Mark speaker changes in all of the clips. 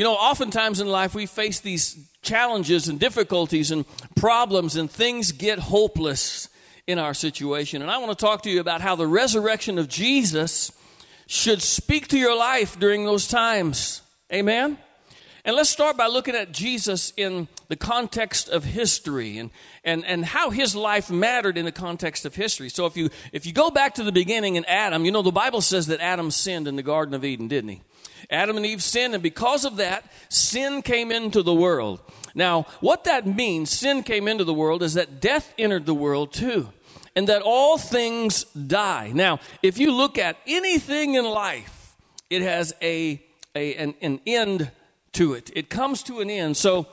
Speaker 1: You know, oftentimes in life we face these challenges and difficulties and problems, and things get hopeless in our situation. And I want to talk to you about how the resurrection of Jesus should speak to your life during those times. Amen? And let's start by looking at Jesus in the context of history and, and, and how his life mattered in the context of history. So if you, if you go back to the beginning in Adam, you know, the Bible says that Adam sinned in the Garden of Eden, didn't he? Adam and Eve sinned, and because of that, sin came into the world. Now, what that means, sin came into the world, is that death entered the world too, and that all things die. Now, if you look at anything in life, it has a, a an, an end to it. It comes to an end. So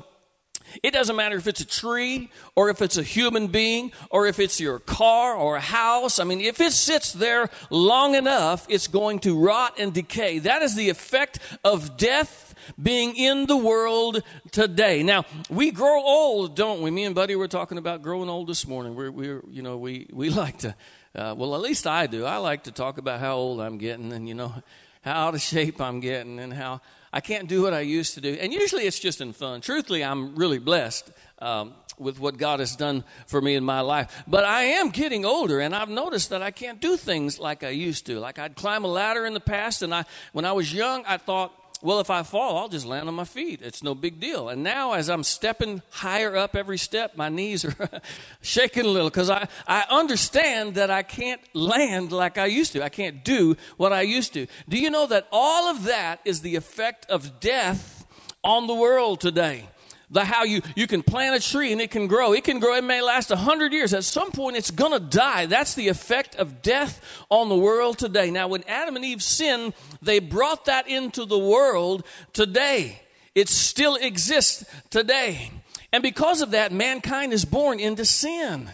Speaker 1: it doesn't matter if it's a tree or if it's a human being or if it's your car or a house. I mean, if it sits there long enough, it's going to rot and decay. That is the effect of death being in the world today. Now, we grow old, don't we? Me and Buddy were talking about growing old this morning. We're, we're you know, we, we like to, uh, well, at least I do. I like to talk about how old I'm getting and, you know, how out of shape I'm getting and how I can't do what I used to do. And usually it's just in fun. Truthfully, I'm really blessed um, with what God has done for me in my life. But I am getting older, and I've noticed that I can't do things like I used to. Like I'd climb a ladder in the past, and I, when I was young, I thought, well, if I fall, I'll just land on my feet. It's no big deal. And now, as I'm stepping higher up every step, my knees are shaking a little because I, I understand that I can't land like I used to. I can't do what I used to. Do you know that all of that is the effect of death on the world today? The how you, you can plant a tree and it can grow. It can grow. It may last a hundred years. At some point, it's going to die. That's the effect of death on the world today. Now, when Adam and Eve sinned, they brought that into the world today. It still exists today. And because of that, mankind is born into sin.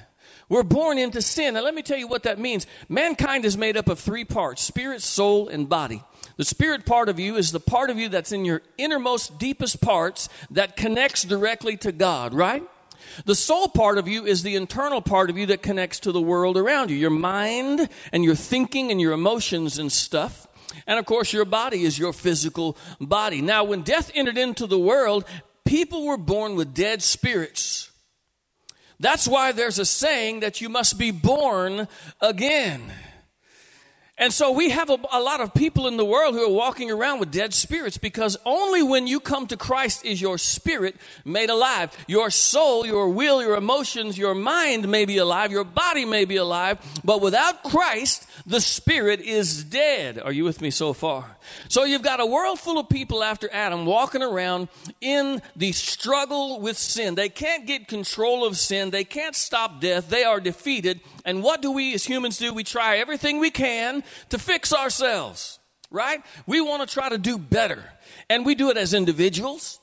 Speaker 1: We're born into sin. Now, let me tell you what that means. Mankind is made up of three parts spirit, soul, and body. The spirit part of you is the part of you that's in your innermost, deepest parts that connects directly to God, right? The soul part of you is the internal part of you that connects to the world around you, your mind and your thinking and your emotions and stuff. And of course, your body is your physical body. Now, when death entered into the world, people were born with dead spirits. That's why there's a saying that you must be born again. And so we have a, a, lot of people in the world who are walking around with dead spirits because only when you come to Christ is your spirit made alive. Your soul, your will, your emotions, your mind may be alive, your body may be alive, but without Christ, the spirit is dead. Are you with me so far? So you've got a world full of people after Adam walking around in the struggle with sin. They can't get control of sin. They can't stop death. They are defeated. And what do we as humans do? We try everything we can to fix ourselves, right? We want to try to do better. And we do it as individuals.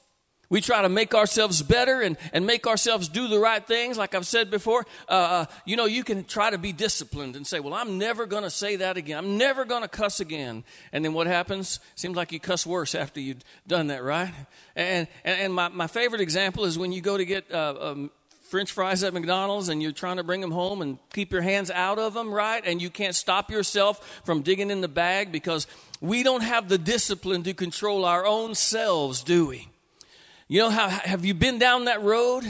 Speaker 1: We try to make ourselves better and, and make ourselves do the right things. Like I've said before, uh, uh you know, you can try to be disciplined and say, well, I'm never going to say that again. I'm never going to cuss again. And then what happens? Seems like you cuss worse after you've done that, right? And, and, and my, my favorite example is when you go to get uh, um, French fries at McDonald's and you're trying to bring them home and keep your hands out of them, right? And you can't stop yourself from digging in the bag because we don't have the discipline to control our own selves, do we? You know how have you been down that road?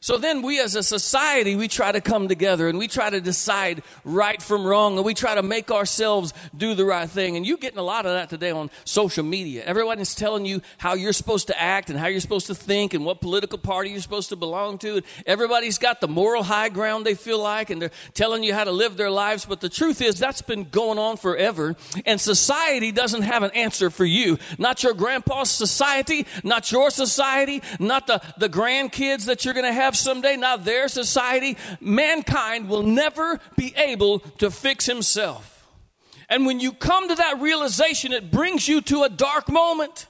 Speaker 1: So then we as a society, we try to come together and we try to decide right from wrong and we try to make ourselves do the right thing. And you're getting a lot of that today on social media. Everyone is telling you how you're supposed to act and how you're supposed to think and what political party you're supposed to belong to. And everybody's got the moral high ground they feel like and they're telling you how to live their lives. But the truth is that's been going on forever. And society doesn't have an answer for you. Not your grandpa's society, not your society, not the, the grandkids that you're going to have have someday, not their society, mankind will never be able to fix himself. And when you come to that realization, it brings you to a dark moment.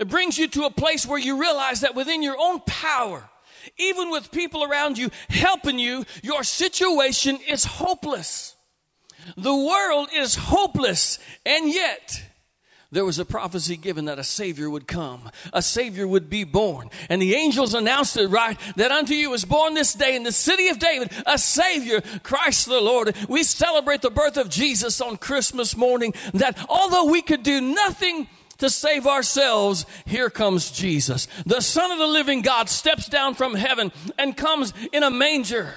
Speaker 1: It brings you to a place where you realize that within your own power, even with people around you helping you, your situation is hopeless. The world is hopeless, and yet, there was a prophecy given that a Savior would come, a Savior would be born. And the angels announced it, right? That unto you is born this day in the city of David a Savior, Christ the Lord. We celebrate the birth of Jesus on Christmas morning. That although we could do nothing to save ourselves, here comes Jesus. The Son of the living God steps down from heaven and comes in a manger.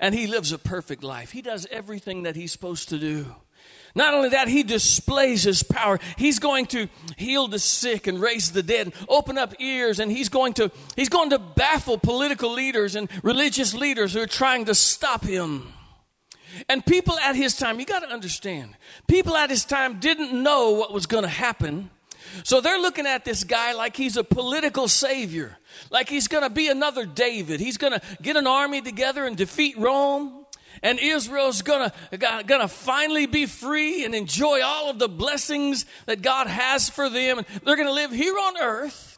Speaker 1: And he lives a perfect life. He does everything that he's supposed to do. Not only that, he displays his power. He's going to heal the sick and raise the dead, and open up ears, and he's going to he's going to baffle political leaders and religious leaders who are trying to stop him. And people at his time, you got to understand, people at his time didn't know what was going to happen. So they're looking at this guy like he's a political savior, like he's going to be another David. He's going to get an army together and defeat Rome. And Israel's gonna, gonna finally be free and enjoy all of the blessings that God has for them. And they're gonna live here on earth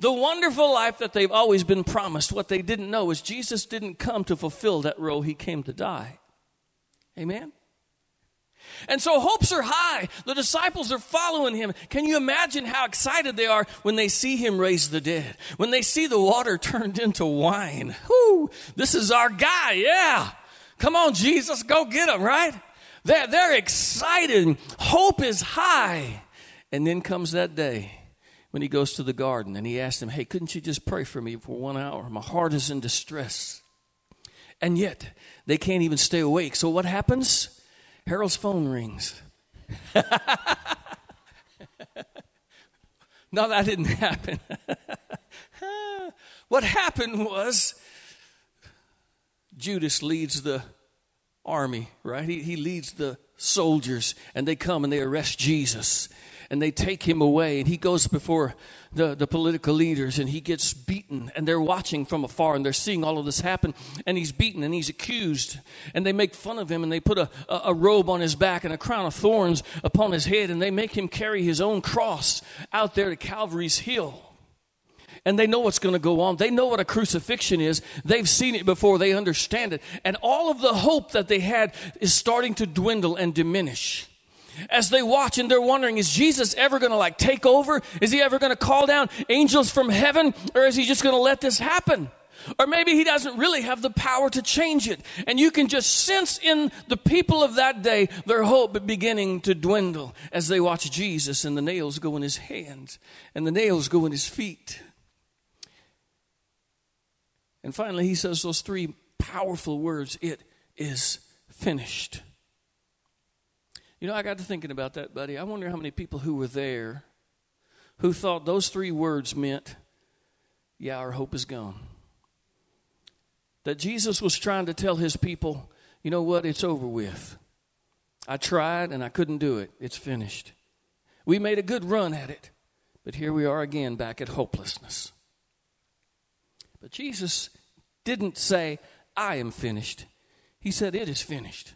Speaker 1: the wonderful life that they've always been promised. What they didn't know is Jesus didn't come to fulfill that role, He came to die. Amen? And so hopes are high. The disciples are following him. Can you imagine how excited they are when they see him raise the dead? When they see the water turned into wine. Whoo, this is our guy, yeah. Come on, Jesus, go get him, right? They're, they're excited. Hope is high. And then comes that day when he goes to the garden and he asks him, Hey, couldn't you just pray for me for one hour? My heart is in distress. And yet, they can't even stay awake. So what happens? Harold's phone rings. no, that didn't happen. what happened was Judas leads the army, right? He, he leads the soldiers, and they come and they arrest Jesus and they take him away and he goes before the, the political leaders and he gets beaten and they're watching from afar and they're seeing all of this happen and he's beaten and he's accused and they make fun of him and they put a, a, a robe on his back and a crown of thorns upon his head and they make him carry his own cross out there to Calvary's hill and they know what's going to go on. They know what a crucifixion is. They've seen it before. They understand it. And all of the hope that they had is starting to dwindle and diminish. As they watch and they're wondering, is Jesus ever going to like take over? Is he ever going to call down angels from heaven? Or is he just going to let this happen? Or maybe he doesn't really have the power to change it. And you can just sense in the people of that day their hope beginning to dwindle as they watch Jesus and the nails go in his hands and the nails go in his feet. And finally, he says those three powerful words it is finished. You know, I got to thinking about that, buddy. I wonder how many people who were there who thought those three words meant, yeah, our hope is gone. That Jesus was trying to tell his people, you know what, it's over with. I tried and I couldn't do it. It's finished. We made a good run at it, but here we are again back at hopelessness. But Jesus didn't say, I am finished. He said, It is finished.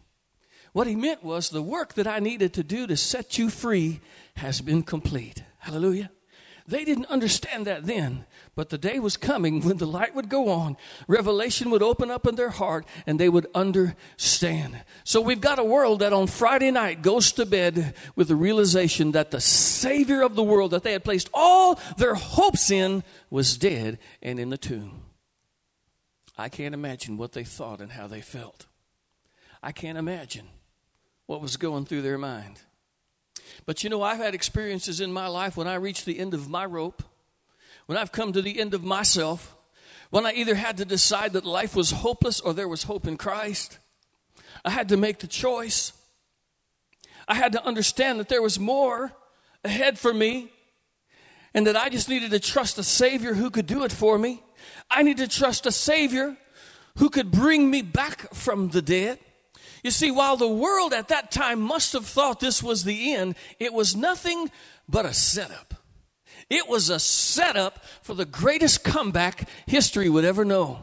Speaker 1: What he meant was, the work that I needed to do to set you free has been complete. Hallelujah. They didn't understand that then, but the day was coming when the light would go on, revelation would open up in their heart, and they would understand. So we've got a world that on Friday night goes to bed with the realization that the Savior of the world that they had placed all their hopes in was dead and in the tomb. I can't imagine what they thought and how they felt. I can't imagine what was going through their mind. But you know, I've had experiences in my life when I reached the end of my rope, when I've come to the end of myself, when I either had to decide that life was hopeless or there was hope in Christ. I had to make the choice. I had to understand that there was more ahead for me and that I just needed to trust a Savior who could do it for me. I need to trust a Savior who could bring me back from the dead. You see, while the world at that time must have thought this was the end, it was nothing but a setup. It was a setup for the greatest comeback history would ever know.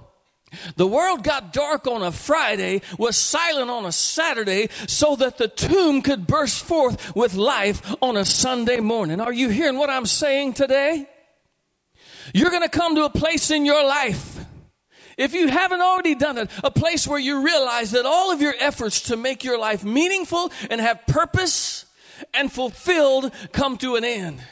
Speaker 1: The world got dark on a Friday, was silent on a Saturday, so that the tomb could burst forth with life on a Sunday morning. Are you hearing what I'm saying today? You're going to come to a place in your life. If you haven't already done it, a place where you realize that all of your efforts to make your life meaningful and have purpose and fulfilled come to an end.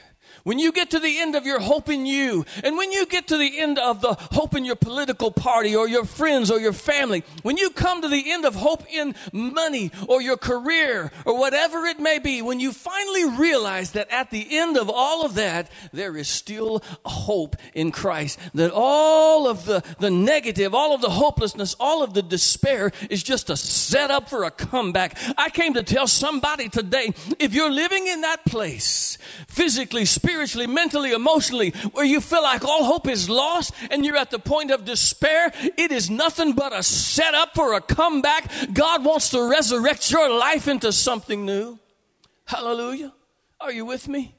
Speaker 1: When you get to the end of your hope in you, and when you get to the end of the hope in your political party or your friends or your family, when you come to the end of hope in money or your career or whatever it may be, when you finally realize that at the end of all of that, there is still hope in Christ, that all of the, the negative, all of the hopelessness, all of the despair is just a setup for a comeback. I came to tell somebody today, if you're living in that place, physically, spiritually, spiritually, mentally, emotionally, where you feel like all hope is lost and you're at the point of despair, it is nothing but a setup for a comeback. God wants to resurrect your life into something new. Hallelujah. Are you with me?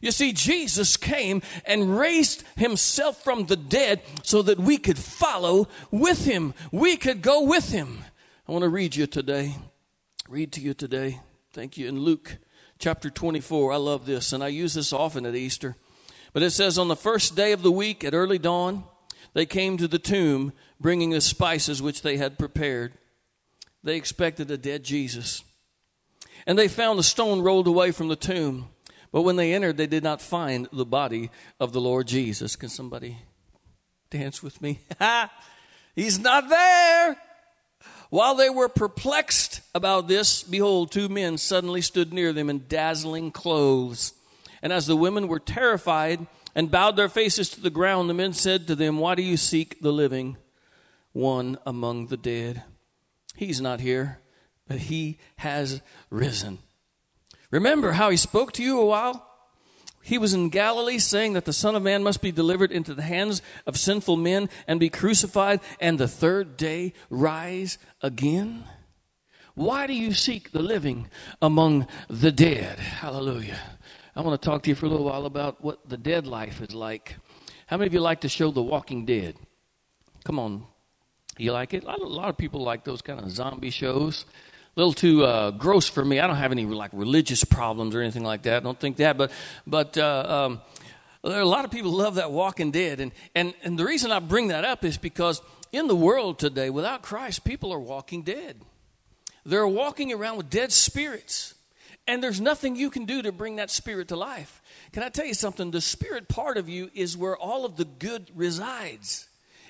Speaker 1: You see, Jesus came and raised himself from the dead so that we could follow with him. We could go with him. I want to read you today. Read to you today. Thank you. In Luke chapter 24. I love this, and I use this often at Easter. But it says, On the first day of the week at early dawn, they came to the tomb bringing the spices which they had prepared. They expected a dead Jesus. And they found the stone rolled away from the tomb. But when they entered, they did not find the body of the Lord Jesus. Can somebody dance with me? He's not there. While they were perplexed about this, behold, two men suddenly stood near them in dazzling clothes. And as the women were terrified and bowed their faces to the ground, the men said to them, Why do you seek the living one among the dead? He's not here, but he has risen. Remember how he spoke to you a while he was in Galilee saying that the Son of Man must be delivered into the hands of sinful men and be crucified and the third day rise again? Why do you seek the living among the dead? Hallelujah. I want to talk to you for a little while about what the dead life is like. How many of you like to show The Walking Dead? Come on. You like it? A lot of people like those kind of zombie shows little too uh, gross for me. I don't have any like religious problems or anything like that. I don't think that, but but uh, um, there are a lot of people love that Walking Dead, and and and the reason I bring that up is because in the world today, without Christ, people are walking dead. They're walking around with dead spirits, and there's nothing you can do to bring that spirit to life. Can I tell you something? The spirit part of you is where all of the good resides.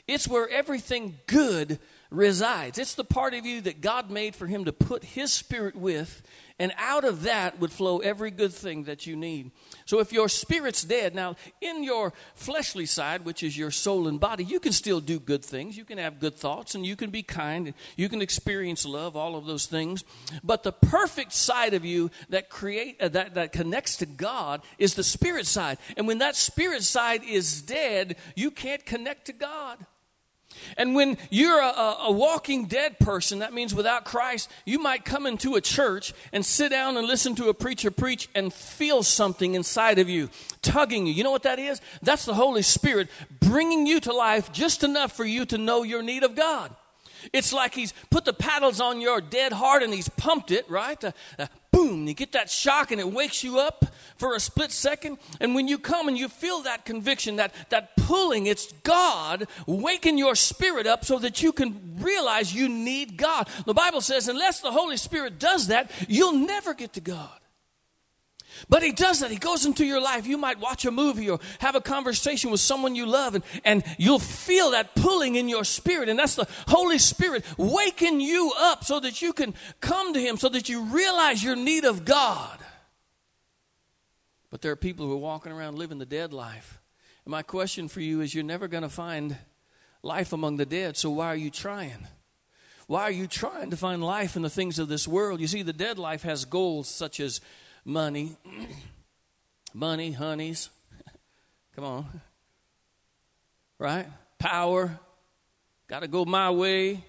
Speaker 1: It's where everything good resides. It's the part of you that God made for Him to put His Spirit with, and out of that would flow every good thing that you need. So if your spirit's dead, now in your fleshly side, which is your soul and body, you can still do good things. You can have good thoughts, and you can be kind, and you can experience love, all of those things. But the perfect side of you that create uh, that that connects to God is the spirit side. And when that spirit side is dead, you can't connect to God. And when you're a, a, walking dead person, that means without Christ, you might come into a church and sit down and listen to a preacher preach and feel something inside of you, tugging you. You know what that is? That's the Holy Spirit bringing you to life just enough for you to know your need of God. It's like he's put the paddles on your dead heart and he's pumped it, right? Uh, uh, boom, you get that shock and it wakes you up for a split second. And when you come and you feel that conviction, that, that pulling, it's God waking your spirit up so that you can realize you need God. The Bible says, unless the Holy Spirit does that, you'll never get to God. But he does that. He goes into your life. You might watch a movie or have a conversation with someone you love, and, and you'll feel that pulling in your spirit. And that's the Holy Spirit waking you up so that you can come to him, so that you realize your need of God. But there are people who are walking around living the dead life. And my question for you is you're never going to find life among the dead, so why are you trying? Why are you trying to find life in the things of this world? You see, the dead life has goals such as money, money, honeys. Come on. Right? Power. Got to go my way.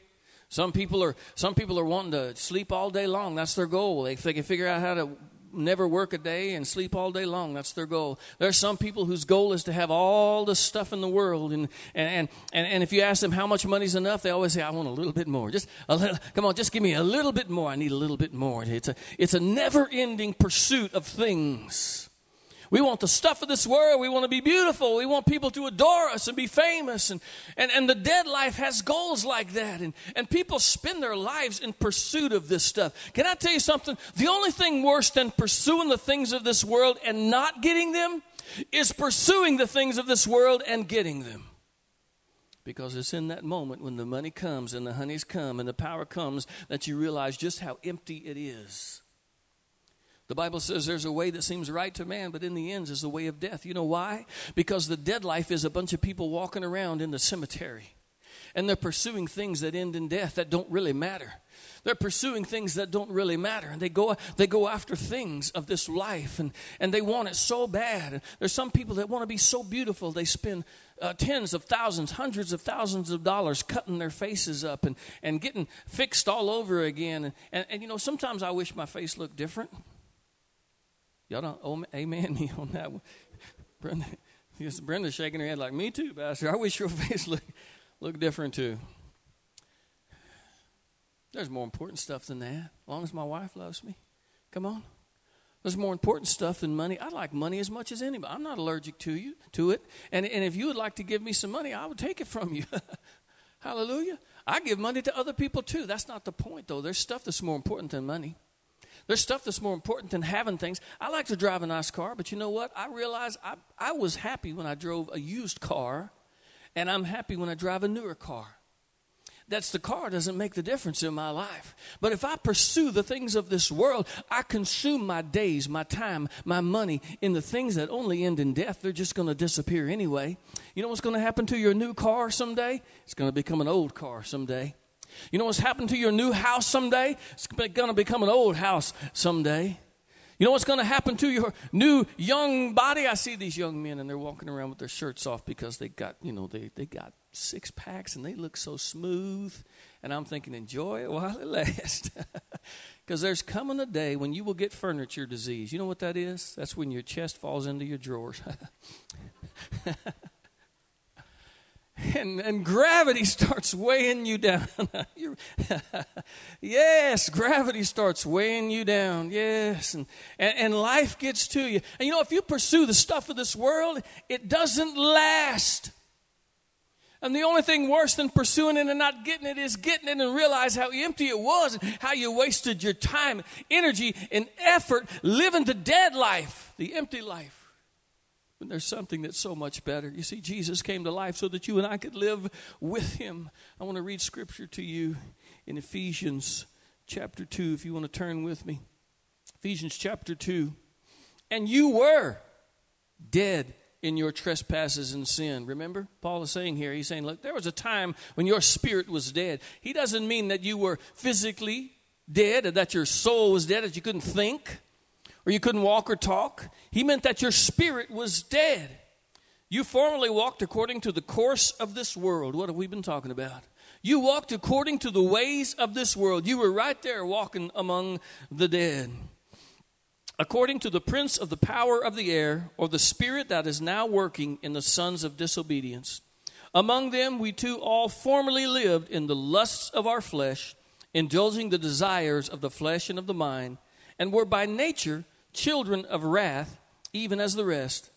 Speaker 1: Some people are some people are wanting to sleep all day long. That's their goal. If they can figure out how to never work a day and sleep all day long. That's their goal. There are some people whose goal is to have all the stuff in the world. And, and, and, and if you ask them how much money's enough, they always say, I want a little bit more. Just a little, come on, just give me a little bit more. I need a little bit more. It's a, it's a never ending pursuit of things. We want the stuff of this world. We want to be beautiful. We want people to adore us and be famous. And, and, and the dead life has goals like that. And, and people spend their lives in pursuit of this stuff. Can I tell you something? The only thing worse than pursuing the things of this world and not getting them is pursuing the things of this world and getting them. Because it's in that moment when the money comes and the honeys come and the power comes that you realize just how empty it is. The Bible says there's a way that seems right to man, but in the end is the way of death. You know why? Because the dead life is a bunch of people walking around in the cemetery and they're pursuing things that end in death that don't really matter. They're pursuing things that don't really matter. And they go, they go after things of this life and, and they want it so bad. There's some people that want to be so beautiful, they spend uh, tens of thousands, hundreds of thousands of dollars cutting their faces up and, and getting fixed all over again. And, and, and you know, sometimes I wish my face looked different. Y'all don't, oh, amen me on that one. Brenda, yes, Brenda's shaking her head like, me too, Pastor. I wish your face looked look different too. There's more important stuff than that. As long as my wife loves me. Come on. There's more important stuff than money. I like money as much as anybody. I'm not allergic to you to it. And, and if you would like to give me some money, I would take it from you. Hallelujah. I give money to other people too. That's not the point though. There's stuff that's more important than money. There's stuff that's more important than having things. I like to drive a nice car, but you know what? I realize I, I was happy when I drove a used car and I'm happy when I drive a newer car. That's the car doesn't make the difference in my life. But if I pursue the things of this world, I consume my days, my time, my money in the things that only end in death. They're just going to disappear anyway. You know what's going to happen to your new car someday? It's going to become an old car someday. You know what's happened to your new house someday? It's going to become an old house someday. You know what's going to happen to your new young body? I see these young men and they're walking around with their shirts off because they got, you know, they, they got six packs and they look so smooth. And I'm thinking, enjoy it while it lasts. Because there's coming a day when you will get furniture disease. You know what that is? That's when your chest falls into your drawers. and, and gravity starts weighing you down. yes, gravity starts weighing you down. Yes, and, and, and life gets to you. And you know, if you pursue the stuff of this world, it doesn't last. And the only thing worse than pursuing it and not getting it is getting it and realize how empty it was and how you wasted your time, energy, and effort living the dead life, the empty life when there's something that's so much better. You see, Jesus came to life so that you and I could live with him. I want to read scripture to you in Ephesians chapter 2, if you want to turn with me. Ephesians chapter 2. And you were dead in your trespasses and sin. Remember? Paul is saying here, he's saying, look, there was a time when your spirit was dead. He doesn't mean that you were physically dead or that your soul was dead, that you couldn't think or you couldn't walk or talk. He meant that your spirit was dead. You formerly walked according to the course of this world. What have we been talking about? You walked according to the ways of this world. You were right there walking among the dead. According to the prince of the power of the air, or the spirit that is now working in the sons of disobedience. Among them we too all formerly lived in the lusts of our flesh, indulging the desires of the flesh and of the mind, and were by nature children of wrath, even as the rest.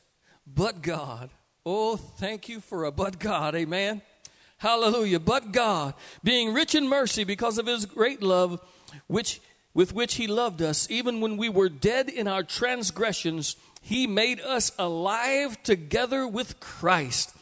Speaker 1: But God, oh, thank you for a but God, amen. Hallelujah. But God, being rich in mercy because of his great love, which with which he loved us, even when we were dead in our transgressions, he made us alive together with Christ.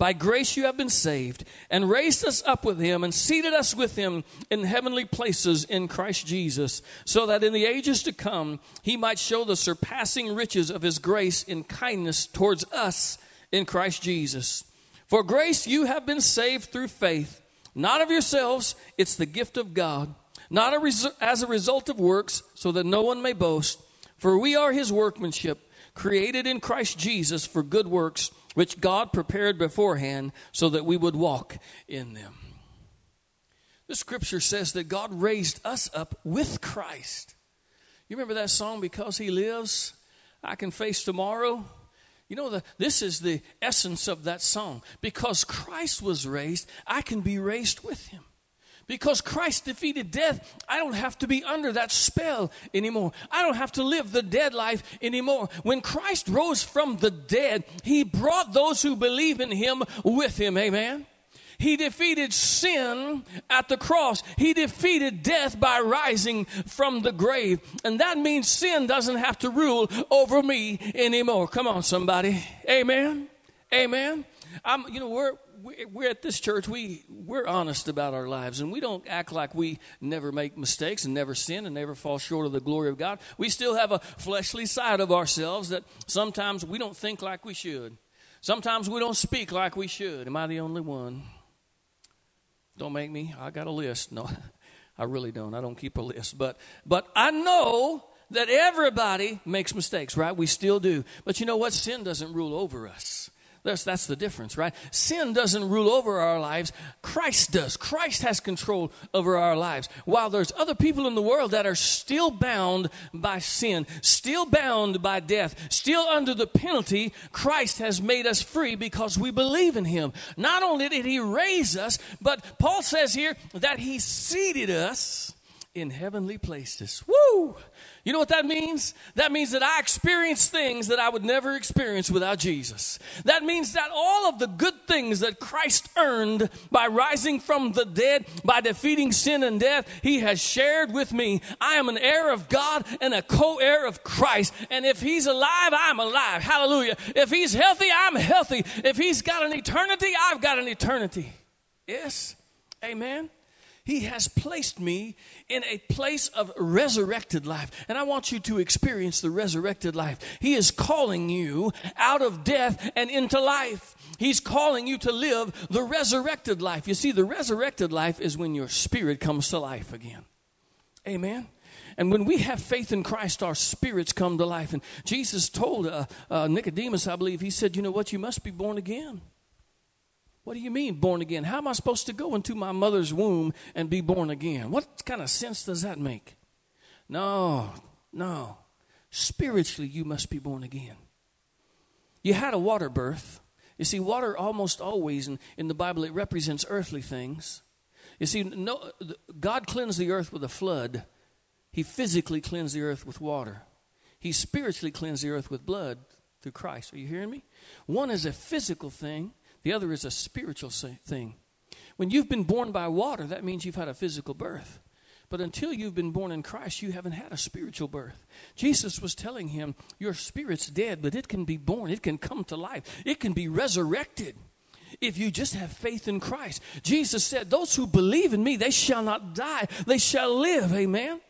Speaker 1: By grace you have been saved, and raised us up with him, and seated us with him in heavenly places in Christ Jesus, so that in the ages to come he might show the surpassing riches of his grace in kindness towards us in Christ Jesus. For grace you have been saved through faith, not of yourselves, it's the gift of God, not a res- as a result of works, so that no one may boast. For we are his workmanship, created in Christ Jesus for good works which God prepared beforehand so that we would walk in them. The scripture says that God raised us up with Christ. You remember that song, Because He Lives, I Can Face Tomorrow? You know, the, this is the essence of that song. Because Christ was raised, I can be raised with Him. Because Christ defeated death, I don't have to be under that spell anymore. I don't have to live the dead life anymore. When Christ rose from the dead, He brought those who believe in Him with Him. Amen. He defeated sin at the cross. He defeated death by rising from the grave. And that means sin doesn't have to rule over me anymore. Come on, somebody. Amen. Amen. I'm, you know, we're, we're at this church, we, we're honest about our lives, and we don't act like we never make mistakes and never sin and never fall short of the glory of God. We still have a fleshly side of ourselves that sometimes we don't think like we should. Sometimes we don't speak like we should. Am I the only one? Don't make me. I got a list. No, I really don't. I don't keep a list. But but I know that everybody makes mistakes, right? We still do. But you know what? Sin doesn't rule over us. That's, that's the difference, right? Sin doesn't rule over our lives. Christ does. Christ has control over our lives. While there's other people in the world that are still bound by sin, still bound by death, still under the penalty, Christ has made us free because we believe in Him. Not only did He raise us, but Paul says here that He seated us in heavenly places. Woo! You know what that means? That means that I experience things that I would never experience without Jesus. That means that all of the good things that Christ earned by rising from the dead, by defeating sin and death, He has shared with me. I am an heir of God and a co heir of Christ. And if He's alive, I'm alive. Hallelujah. If He's healthy, I'm healthy. If He's got an eternity, I've got an eternity. Yes? Amen. He has placed me in a place of resurrected life. And I want you to experience the resurrected life. He is calling you out of death and into life. He's calling you to live the resurrected life. You see, the resurrected life is when your spirit comes to life again. Amen. And when we have faith in Christ, our spirits come to life. And Jesus told uh, uh, Nicodemus, I believe, he said, You know what? You must be born again. What do you mean, born again? How am I supposed to go into my mother's womb and be born again? What kind of sense does that make? No, no. Spiritually, you must be born again. You had a water birth. You see, water almost always in, in the Bible, it represents earthly things. You see, no, God cleansed the earth with a flood. He physically cleansed the earth with water. He spiritually cleansed the earth with blood through Christ. Are you hearing me? One is a physical thing, the other is a spiritual thing. When you've been born by water, that means you've had a physical birth. But until you've been born in Christ, you haven't had a spiritual birth. Jesus was telling him, Your spirit's dead, but it can be born, it can come to life, it can be resurrected if you just have faith in Christ. Jesus said, Those who believe in me, they shall not die, they shall live. Amen.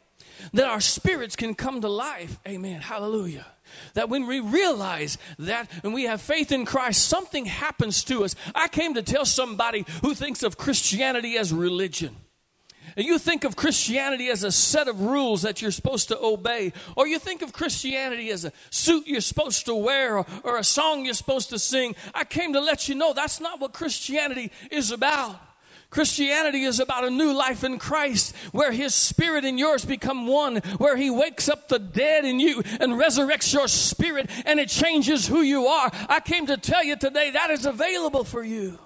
Speaker 1: That our spirits can come to life. Amen. Hallelujah. That when we realize that and we have faith in Christ, something happens to us. I came to tell somebody who thinks of Christianity as religion. And you think of Christianity as a set of rules that you're supposed to obey, or you think of Christianity as a suit you're supposed to wear or, or a song you're supposed to sing. I came to let you know that's not what Christianity is about. Christianity is about a new life in Christ where His Spirit and yours become one, where He wakes up the dead in you and resurrects your spirit and it changes who you are. I came to tell you today that is available for you.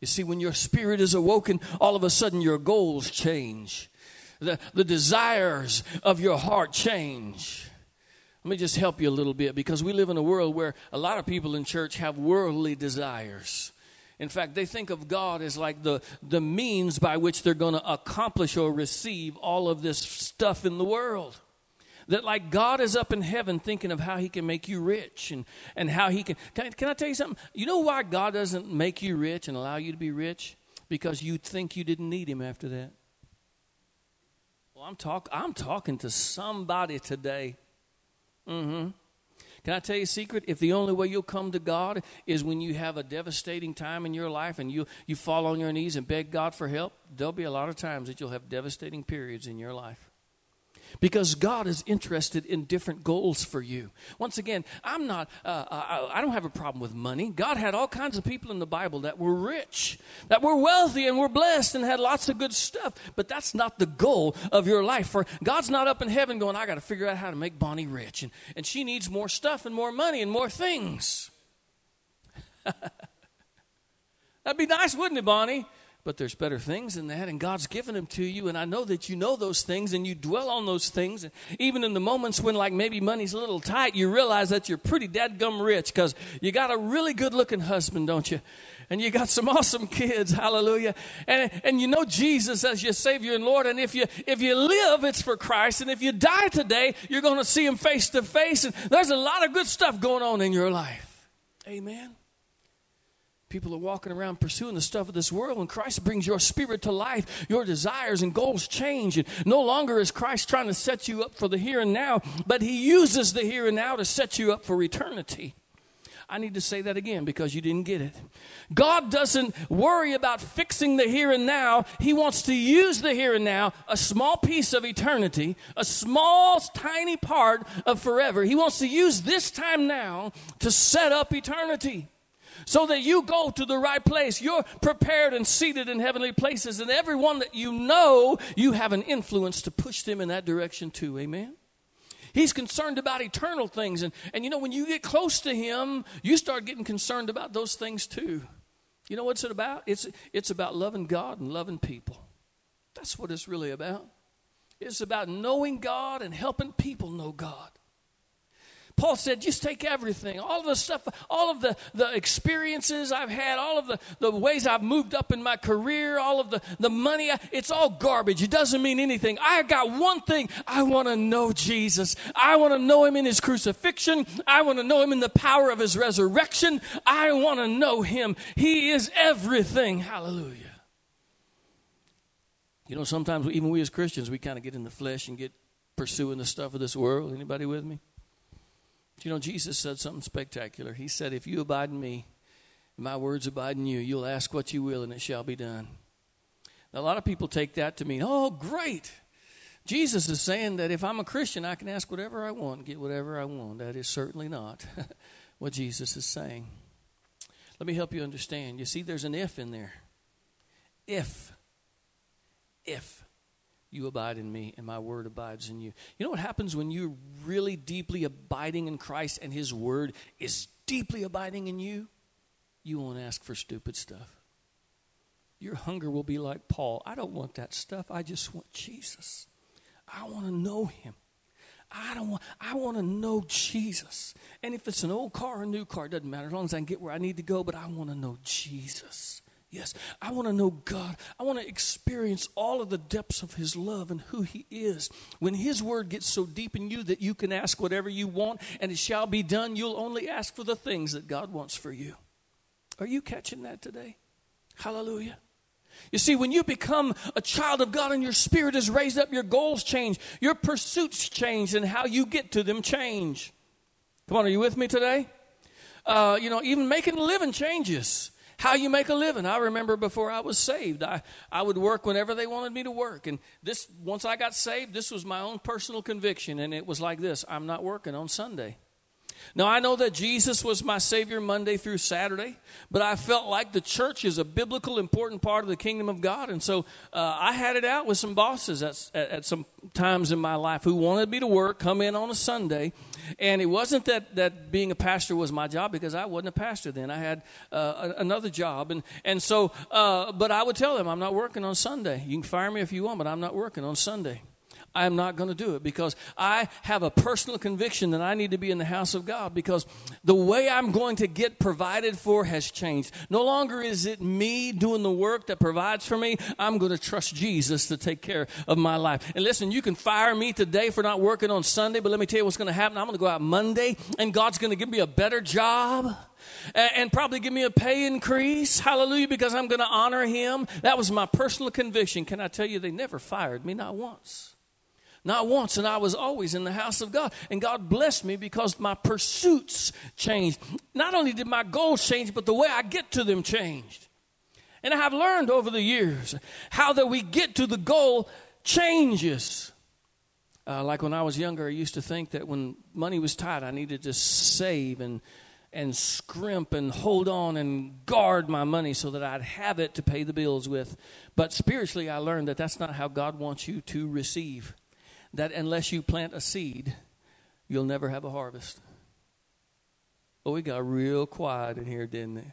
Speaker 1: You see, when your spirit is awoken, all of a sudden your goals change, the, the desires of your heart change. Let me just help you a little bit because we live in a world where a lot of people in church have worldly desires. In fact, they think of God as like the, the means by which they're going to accomplish or receive all of this stuff in the world. That like God is up in heaven thinking of how he can make you rich and, and how he can, can. Can I tell you something? You know why God doesn't make you rich and allow you to be rich? Because you think you didn't need him after that. Well, I'm, talk, I'm talking to somebody today. Mm hmm. Can I tell you a secret? If the only way you'll come to God is when you have a devastating time in your life and you, you fall on your knees and beg God for help, there'll be a lot of times that you'll have devastating periods in your life because God is interested in different goals for you. Once again, I'm not, uh, I, I, don't have a problem with money. God had all kinds of people in the Bible that were rich, that were wealthy and were blessed and had lots of good stuff, but that's not the goal of your life. For God's not up in heaven going, I got to figure out how to make Bonnie rich, and, and she needs more stuff and more money and more things. That'd be nice, wouldn't it, Bonnie? But there's better things than that, and God's given them to you, and I know that you know those things and you dwell on those things. And even in the moments when, like, maybe money's a little tight, you realize that you're pretty dadgum rich because you got a really good looking husband, don't you? And you got some awesome kids, hallelujah. And, and you know Jesus as your Savior and Lord. And if you, if you live, it's for Christ. And if you die today, you're going to see Him face to face. And there's a lot of good stuff going on in your life. Amen. People are walking around pursuing the stuff of this world, and Christ brings your spirit to life. Your desires and goals change. And no longer is Christ trying to set you up for the here and now, but He uses the here and now to set you up for eternity. I need to say that again because you didn't get it. God doesn't worry about fixing the here and now. He wants to use the here and now, a small piece of eternity, a small, tiny part of forever. He wants to use this time now to set up eternity so that you go to the right place. You're prepared and seated in heavenly places, and everyone that you know, you have an influence to push them in that direction too. Amen? He's concerned about eternal things. And, and you know, when you get close to Him, you start getting concerned about those things too. You know what's it about? It's, it's about loving God and loving people. That's what it's really about. It's about knowing God and helping people know God. Paul said, just take everything, all of the stuff, all of the, the experiences I've had, all of the, the ways I've moved up in my career, all of the, the money, it's all garbage. It doesn't mean anything. I got one thing. I want to know Jesus. I want to know him in his crucifixion. I want to know him in the power of his resurrection. I want to know him. He is everything. Hallelujah. You know, sometimes even we as Christians, we kind of get in the flesh and get pursuing the stuff of this world. Anybody with me? You know, Jesus said something spectacular. He said, If you abide in me, my words abide in you, you'll ask what you will, and it shall be done. Now, a lot of people take that to mean, oh, great. Jesus is saying that if I'm a Christian, I can ask whatever I want, get whatever I want. That is certainly not what Jesus is saying. Let me help you understand. You see, there's an if in there. If. If you abide in me and my word abides in you. You know what happens when you're really deeply abiding in Christ and his word is deeply abiding in you? You won't ask for stupid stuff. Your hunger will be like Paul. I don't want that stuff. I just want Jesus. I want to know him. I don't want I want to know Jesus. And if it's an old car or a new car, it doesn't matter as long as I can get where I need to go, but I want to know Jesus. Yes, I want to know God. I want to experience all of the depths of His love and who He is. When His word gets so deep in you that you can ask whatever you want and it shall be done, you'll only ask for the things that God wants for you. Are you catching that today? Hallelujah. You see, when you become a child of God and your spirit is raised up, your goals change, your pursuits change, and how you get to them change. Come on, are you with me today? Uh, you know, even making a living changes how you make a living. I remember before I was saved, I, I would work whenever they wanted me to work. And this, once I got saved, this was my own personal conviction. And it was like this I'm not working on Sunday. Now, I know that Jesus was my Savior Monday through Saturday, but I felt like the church is a biblical, important part of the kingdom of God. And so uh, I had it out with some bosses at, at, at, some times in my life who wanted me to work, come in on a Sunday. And it wasn't that, that being a pastor was my job because I wasn't a pastor then. I had uh, another job. And, and so, uh, but I would tell them, I'm not working on Sunday. You can fire me if you want, but I'm not working on Sunday. I am not going to do it because I have a personal conviction that I need to be in the house of God because the way I'm going to get provided for has changed. No longer is it me doing the work that provides for me. I'm going to trust Jesus to take care of my life. And listen, you can fire me today for not working on Sunday, but let me tell you what's going to happen. I'm going to go out Monday and God's going to give me a better job and probably give me a pay increase. Hallelujah, because I'm going to honor him. That was my personal conviction. Can I tell you, they never fired me, not once. Not once, and I was always in the house of God. And God blessed me because my pursuits changed. Not only did my goals change, but the way I get to them changed. And I have learned over the years how that we get to the goal changes. Uh, like when I was younger, I used to think that when money was tight, I needed to save and and scrimp and hold on and guard my money so that I'd have it to pay the bills with. But spiritually, I learned that that's not how God wants you to receive that unless you plant a seed, you'll never have a harvest. Oh, we got real quiet in here, didn't it?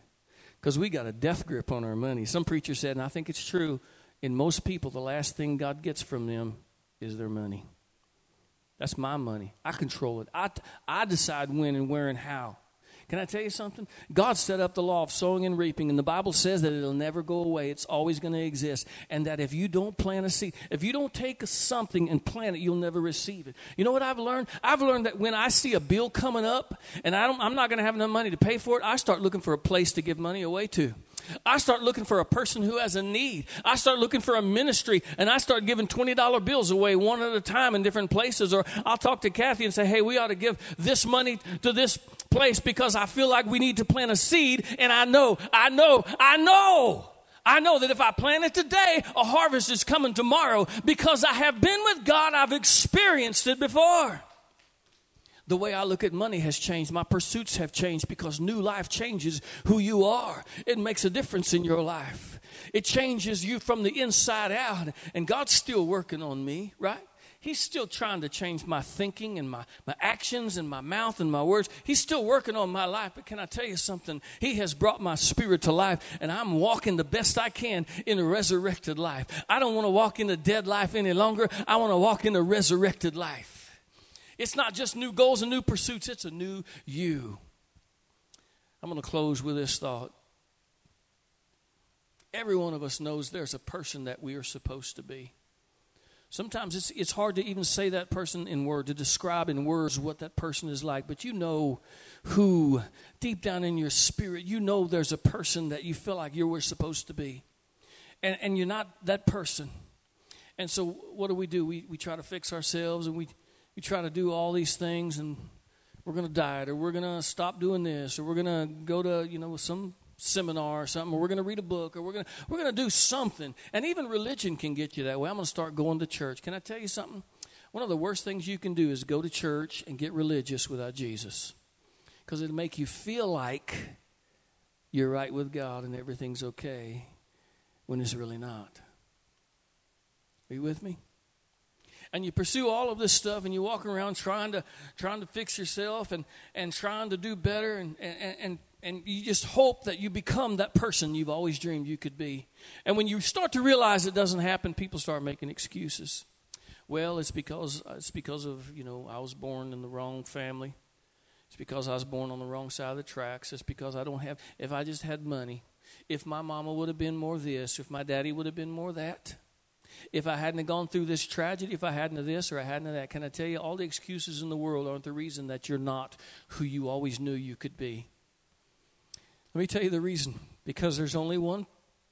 Speaker 1: Because we got a death grip on our money. Some preacher said, and I think it's true, in most people, the last thing God gets from them is their money. That's my money. I control it. I, I decide when and where and how. Can I tell you something? God set up the law of sowing and reaping, and the Bible says that it'll never go away. It's always going to exist. And that if you don't plant a seed, if you don't take something and plant it, you'll never receive it. You know what I've learned? I've learned that when I see a bill coming up and I I'm not going to have enough money to pay for it, I start looking for a place to give money away to. I start looking for a person who has a need. I start looking for a ministry and I start giving $20 bills away one at a time in different places. Or I'll talk to Kathy and say, hey, we ought to give this money to this place because I feel like we need to plant a seed. And I know, I know, I know. I know that if I plant it today, a harvest is coming tomorrow because I have been with God. I've experienced it before. The way I look at money has changed. My pursuits have changed because new life changes who you are. It makes a difference in your life. It changes you from the inside out. And God's still working on me, right? He's still trying to change my thinking and my, my actions and my mouth and my words. He's still working on my life. But can I tell you something? He has brought my spirit to life, and I'm walking the best I can in a resurrected life. I don't want to walk in a dead life any longer. I want to walk in a resurrected life. It's not just new goals and new pursuits, it's a new you. I'm going to close with this thought. Every one of us knows there's a person that we are supposed to be. Sometimes it's, it's hard to even say that person in words, to describe in words what that person is like, but you know who, deep down in your spirit, you know there's a person that you feel like you're supposed to be. And, and you're not that person. And so what do we do? We, we try to fix ourselves and we, we try to do all these things and we're going to diet or we're going to stop doing this or we're going to go to, you know, some seminar or something or we're going to read a book or we're going to we're going to do something. And even religion can get you that way. I'm going to start going to church. Can I tell you something? One of the worst things you can do is go to church and get religious without Jesus. Cuz it'll make you feel like you're right with God and everything's okay when it's really not. Are you with me? And you pursue all of this stuff and you walk around trying to trying to fix yourself and and trying to do better and and and and you just hope that you become that person you've always dreamed you could be. And when you start to realize it doesn't happen, people start making excuses. Well, it's because it's because of you know I was born in the wrong family. It's because I was born on the wrong side of the tracks. It's because I don't have. If I just had money, if my mama would have been more this, if my daddy would have been more that, if I hadn't gone through this tragedy, if I hadn't of this or I hadn't of that, can I tell you all the excuses in the world aren't the reason that you're not who you always knew you could be. Let me tell you the reason. Because there's only one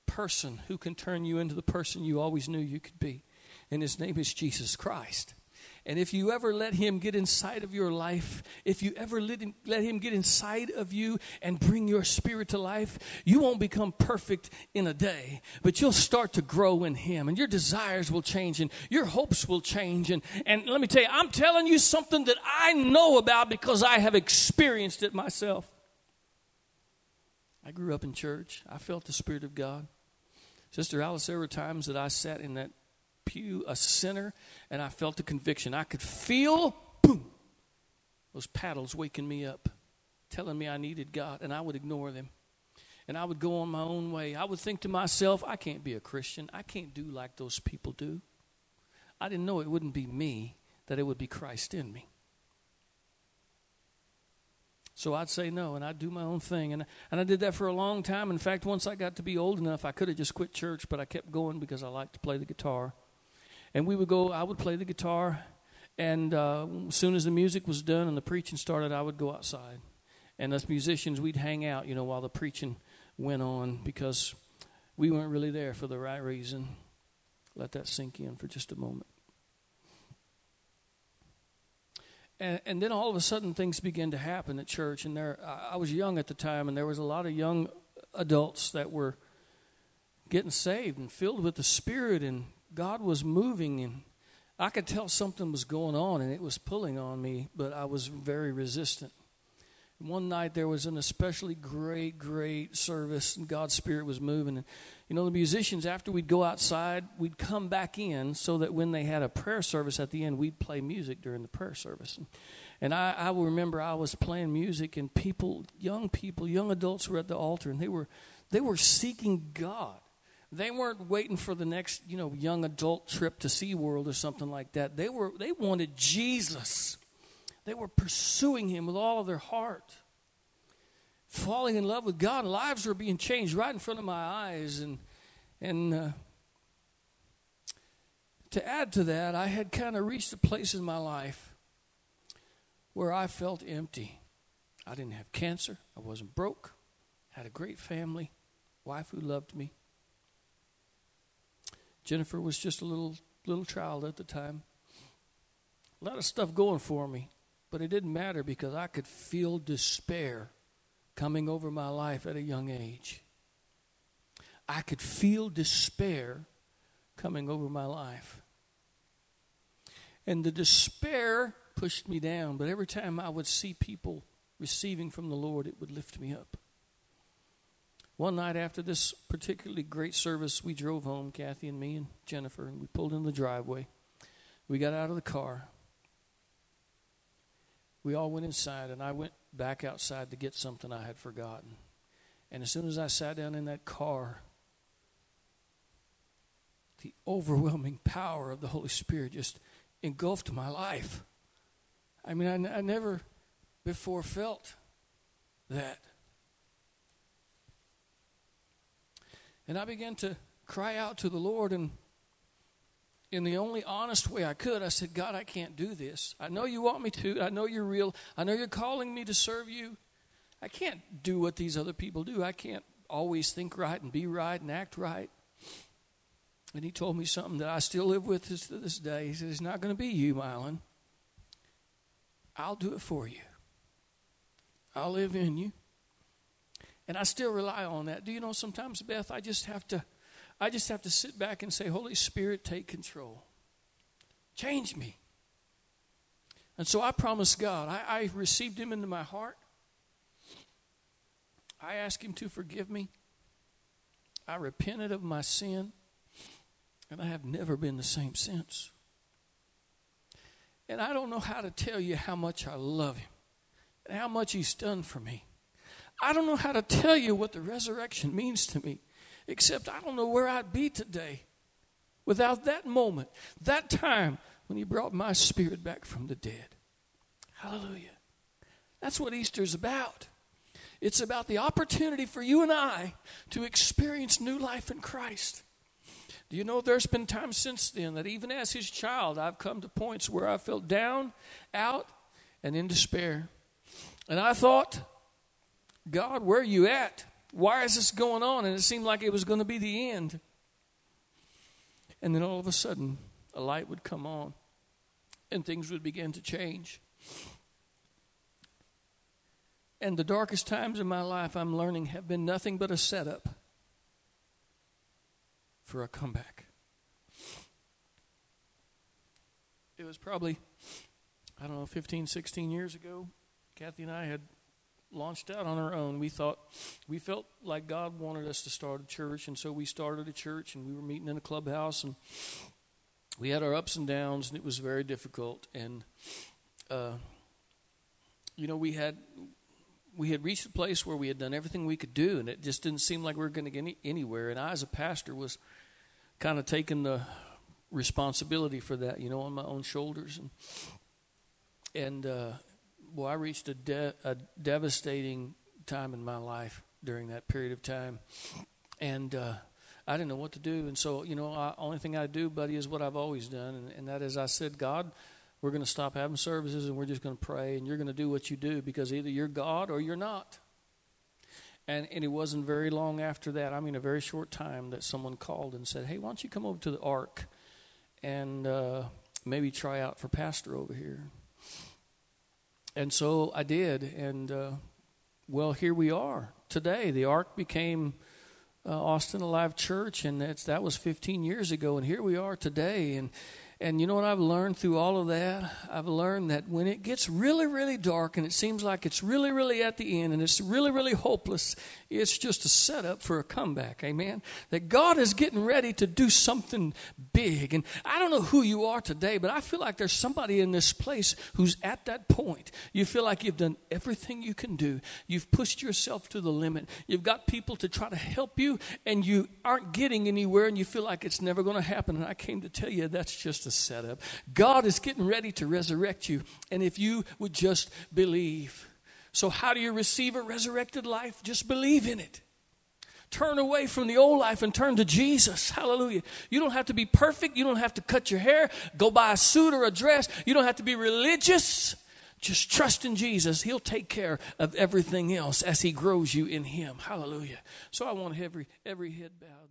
Speaker 1: person who can turn you into the person you always knew you could be, and his name is Jesus Christ. And if you ever let Him get inside of your life, if you ever let Him, let him get inside of you and bring your spirit to life, you won't become perfect in a day, but you'll start to grow in Him. And your desires will change and your hopes will change. And, and let me tell you, I'm telling you something that I know about because I have experienced it myself. I grew up in church, I felt the Spirit of God. Sister Alice, there were times that I sat in that pew, a sinner, and I felt a conviction. I could feel, boom, those paddles waking me up, telling me I needed God, and I would ignore them. And I would go on my own way. I would think to myself, I can't be a Christian. I can't do like those people do. I didn't know it wouldn't be me, that it would be Christ in me. So I'd say no, and I'd do my own thing. And, and I did that for a long time. In fact, once I got to be old enough, I could have just quit church, but I kept going because I liked to play the guitar and we would go. I would play the guitar, and uh, as soon as the music was done and the preaching started, I would go outside. And as musicians, we'd hang out, you know, while the preaching went on because we weren't really there for the right reason. Let that sink in for just a moment. And, and then all of a sudden, things began to happen at church. And there, I was young at the time, and there was a lot of young adults that were getting saved and filled with the Spirit and God was moving and I could tell something was going on and it was pulling on me, but I was very resistant. One night there was an especially great, great service and God's Spirit was moving. And, you know, the musicians, after we'd go outside, we'd come back in so that when they had a prayer service at the end, we'd play music during the prayer service. And, And I, I remember I was playing music, and people, young people, young adults were at the altar, and they were, they were seeking God. They weren't waiting for the next, you know, young adult trip to SeaWorld or something like that. They were they wanted Jesus. They were pursuing him with all of their heart. Falling in love with God. Lives were being changed right in front of my eyes. And and uh, to add to that, I had kind of reached a place in my life where I felt empty. I didn't have cancer. I wasn't broke. Had a great family, wife who loved me. Jennifer was just a little little child at the time. A lot of stuff going for me, but it didn't matter because I could feel despair coming over my life at a young age. I could feel despair coming over my life. And the despair pushed me down, but every time I would see people receiving from the Lord, it would lift me up. One night after this particularly great service, we drove home, Kathy and me and Jennifer, and we pulled in the driveway. We got out of the car. We all went inside, and I went back outside to get something I had forgotten. And as soon as I sat down in that car, the overwhelming power of the Holy Spirit just engulfed my life. I mean, I, I never before felt that. And I began to cry out to the Lord, and in the only honest way I could, I said, God, I can't do this. I know you want me to. I know you're real. I know you're calling me to serve you. I can't do what these other people do. I can't always think right and be right and act right. And he told me something that I still live with to this day. He said, It's not going to be you, Mylon. I'll do it for you. I'll live in you. And I still rely on that. Do you know sometimes, Beth, I just have to I just have to sit back and say, Holy Spirit, take control. Change me. And so I promised God, I, I received him into my heart. I asked him to forgive me. I repented of my sin. And I have never been the same since. And I don't know how to tell you how much I love him and how much he's done for me. I don't know how to tell you what the resurrection means to me, except I don't know where I'd be today without that moment, that time when He brought my spirit back from the dead. Hallelujah. That's what Easter's about. It's about the opportunity for you and I to experience new life in Christ. Do you know there's been times since then that even as his child, I've come to points where I felt down, out, and in despair. And I thought, God, where are you at? Why is this going on? And it seemed like it was going to be the end. And then all of a sudden, a light would come on and things would begin to change. And the darkest times in my life, I'm learning, have been nothing but a setup for a comeback. It was probably, I don't know, 15, 16 years ago. Kathy and I had launched out on our own. We thought we felt like God wanted us to start a church, and so we started a church, and we were meeting in a clubhouse, and we had our ups and downs, and it was very difficult. And uh, you know, we had we had reached a place where we had done everything we could do, and it just didn't seem like we were going to get any, anywhere. And I, as a pastor, was kind of taking the responsibility for that, you know, on my own shoulders, and and uh, well, I reached a, de- a devastating time in my life during that period of time, and uh, I didn't know what to do. And so, you know, the only thing I do, buddy, is what I've always done, and, and that is I said, God, we're going to stop having services, and we're just going to pray, and you're going to do what you do because either you're God or you're not. And, and it wasn't very long after that, I mean, a very short time, that someone called and said, Hey, why don't you come over to the Ark and uh, maybe try out for pastor over here? And so I did, and uh, well, here we are today. The Ark became uh, Austin Alive Church, and that was 15 years ago, and here we are today. And And you know what I've learned through all of that? I've learned that when it gets really, really dark and it seems like it's really, really at the end and it's really, really hopeless, it's just a setup for a comeback. Amen. That God is getting ready to do something big. And I don't know who you are today, but I feel like there's somebody in this place who's at that point. You feel like you've done everything you can do, you've pushed yourself to the limit, you've got people to try to help you, and you aren't getting anywhere, and you feel like it's never going to happen. And I came to tell you that's just a setup. God is getting ready to resurrect you. And if you would just believe. So, how do you receive a resurrected life? Just believe in it. Turn away from the old life and turn to Jesus. Hallelujah. You don't have to be perfect. You don't have to cut your hair, go buy a suit or a dress. You don't have to be religious. Just trust in Jesus. He'll take care of everything else as He grows you in Him. Hallelujah. So I want every every head bowed.